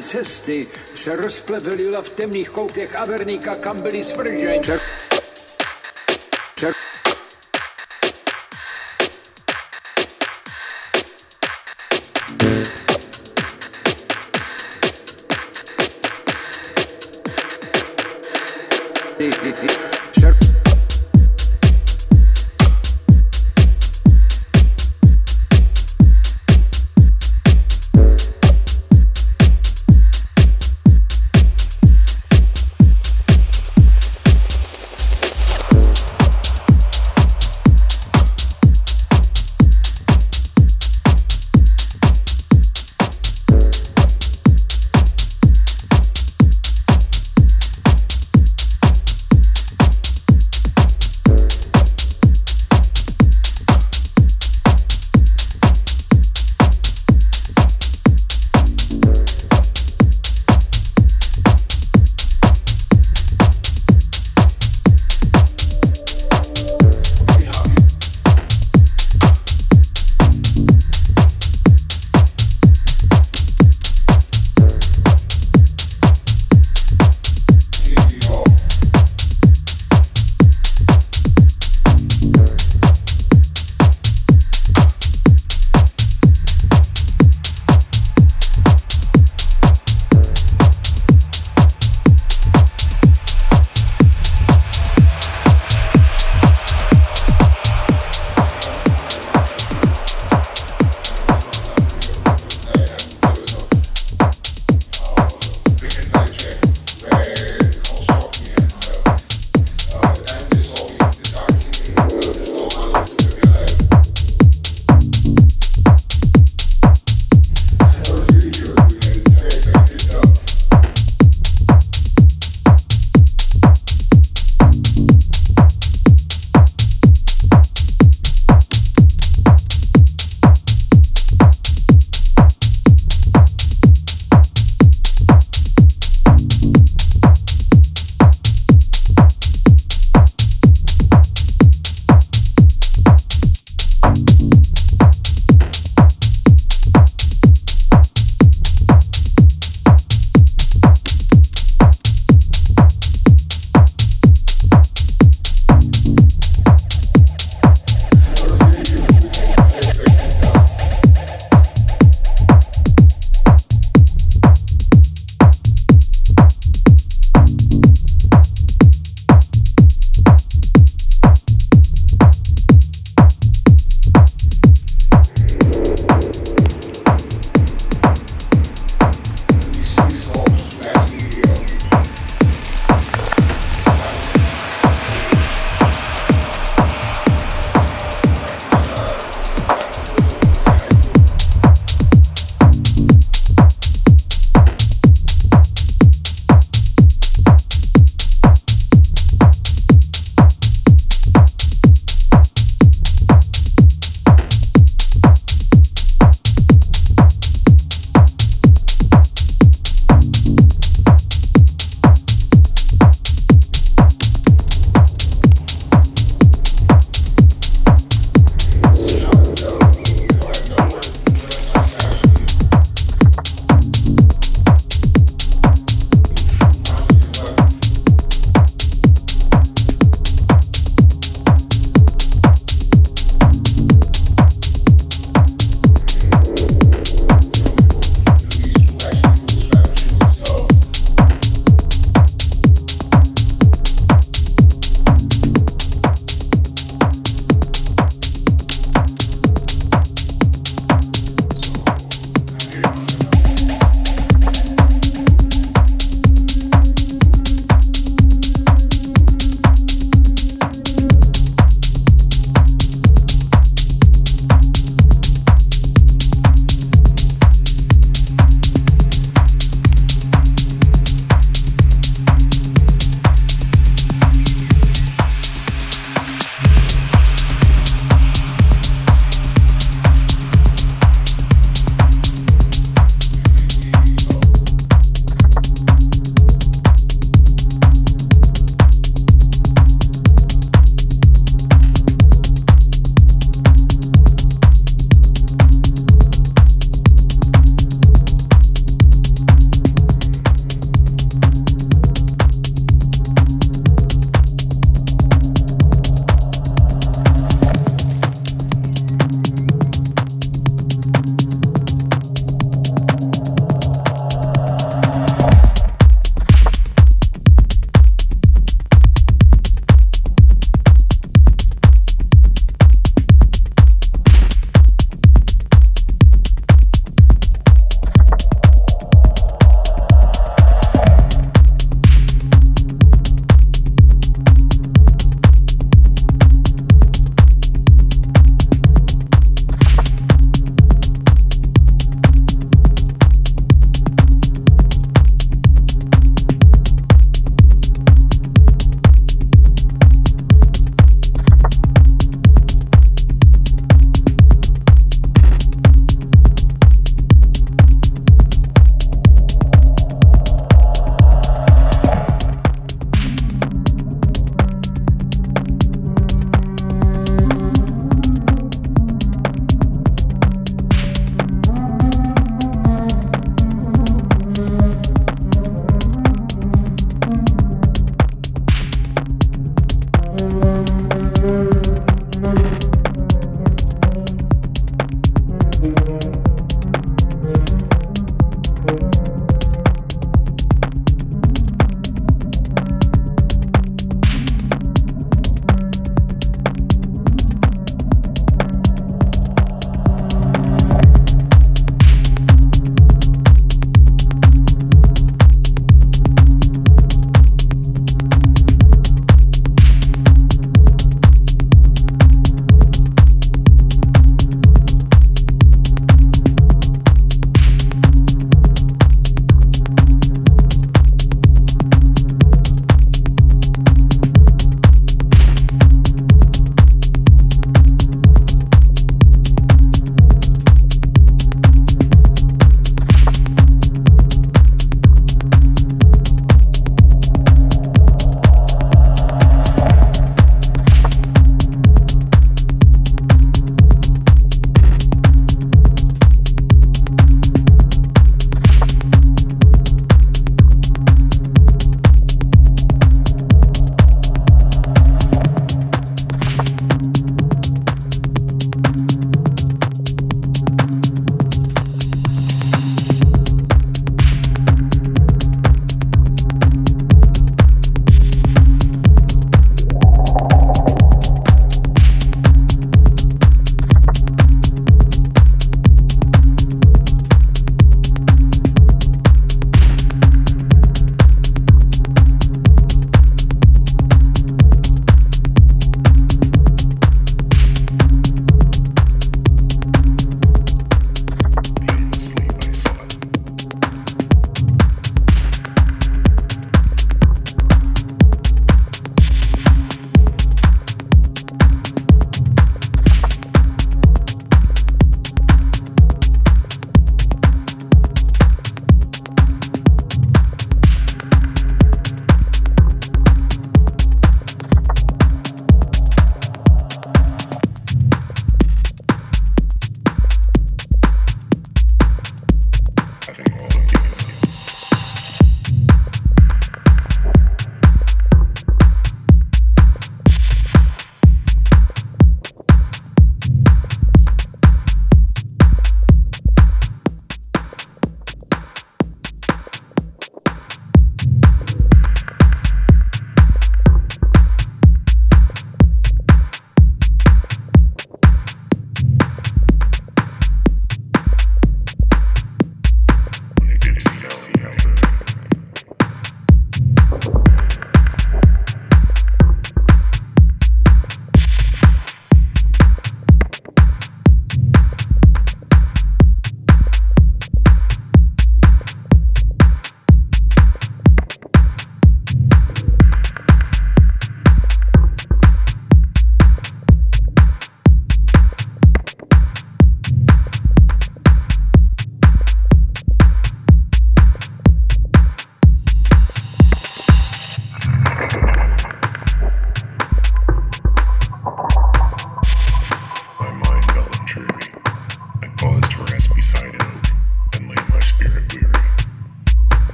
cesty, se rozplevelila v temných koutech Averníka, kam byli svrženi.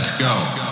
Let's go.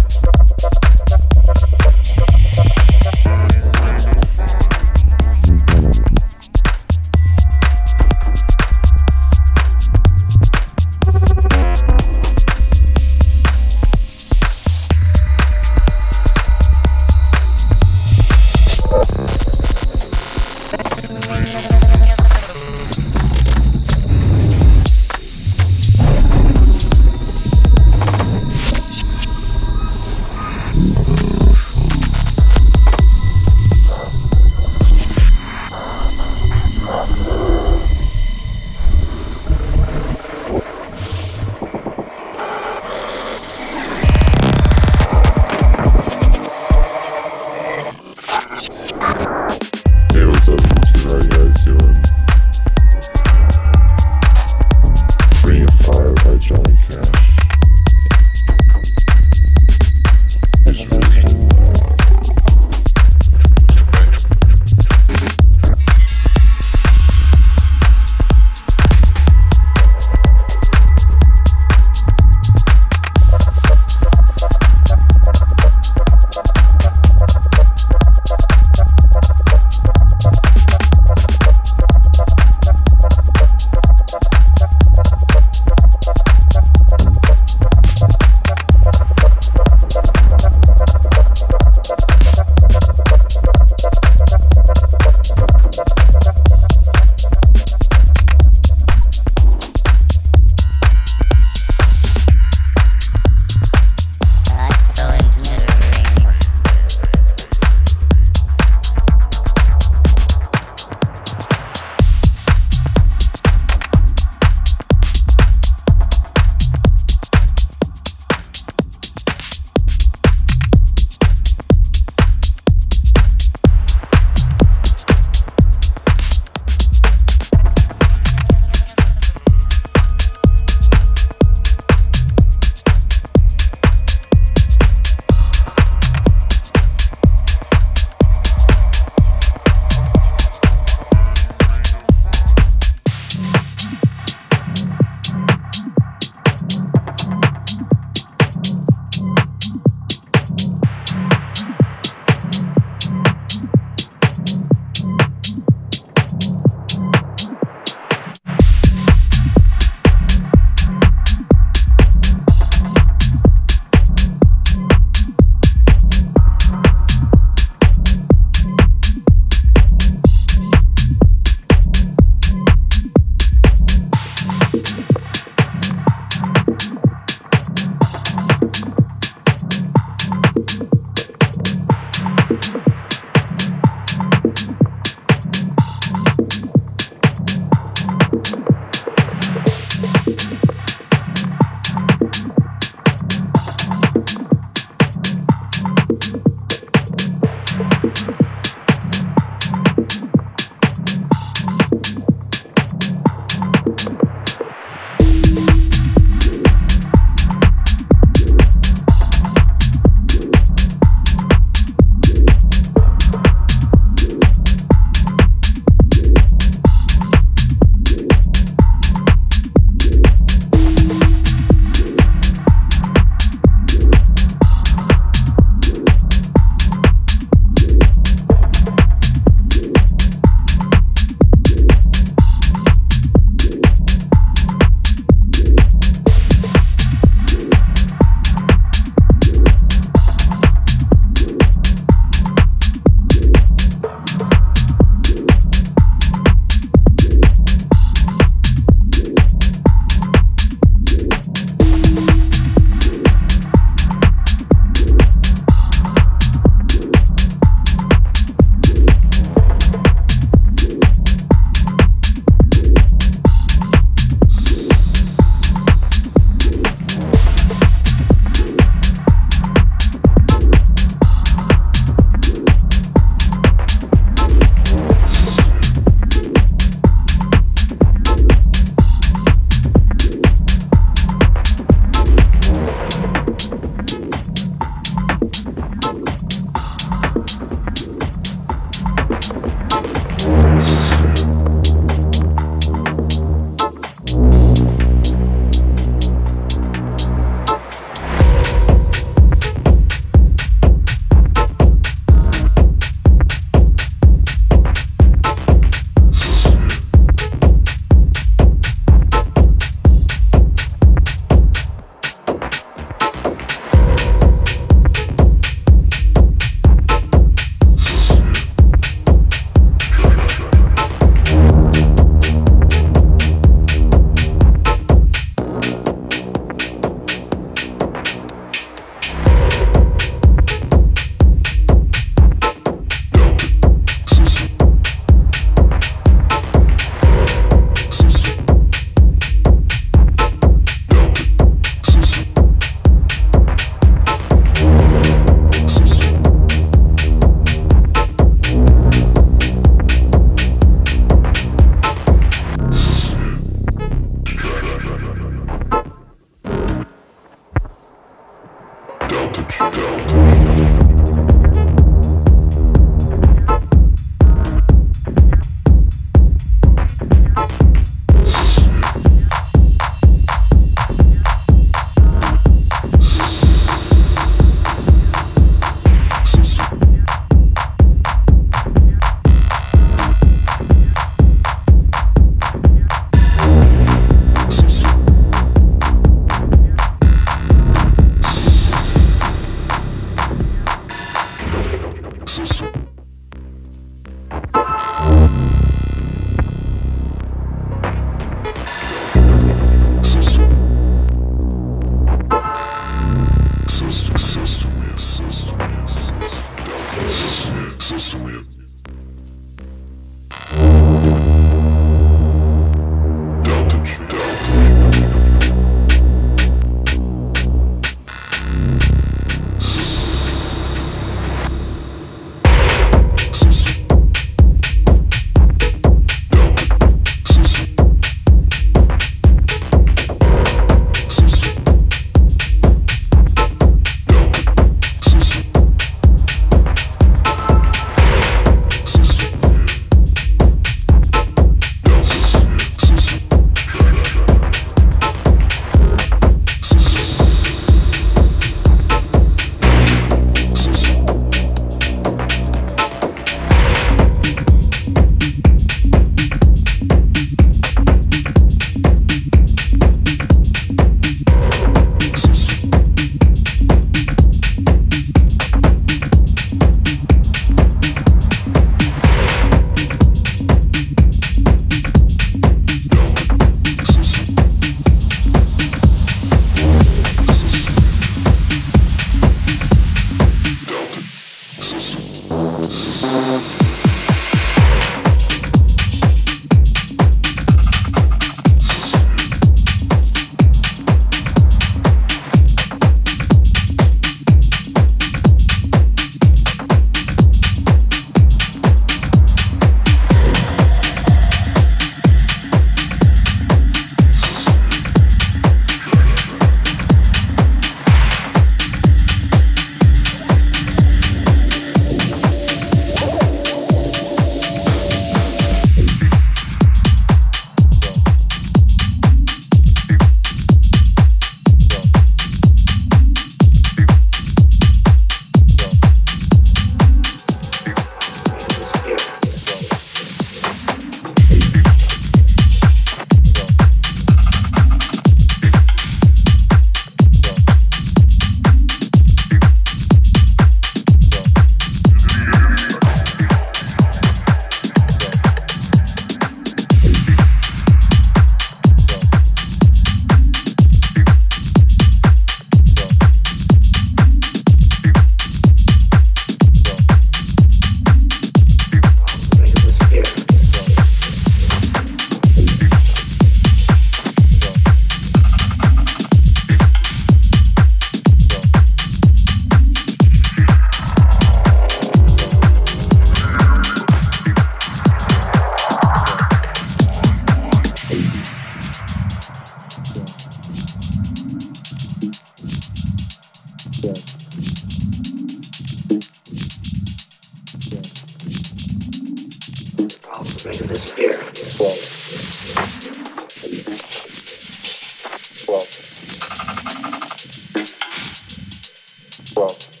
well.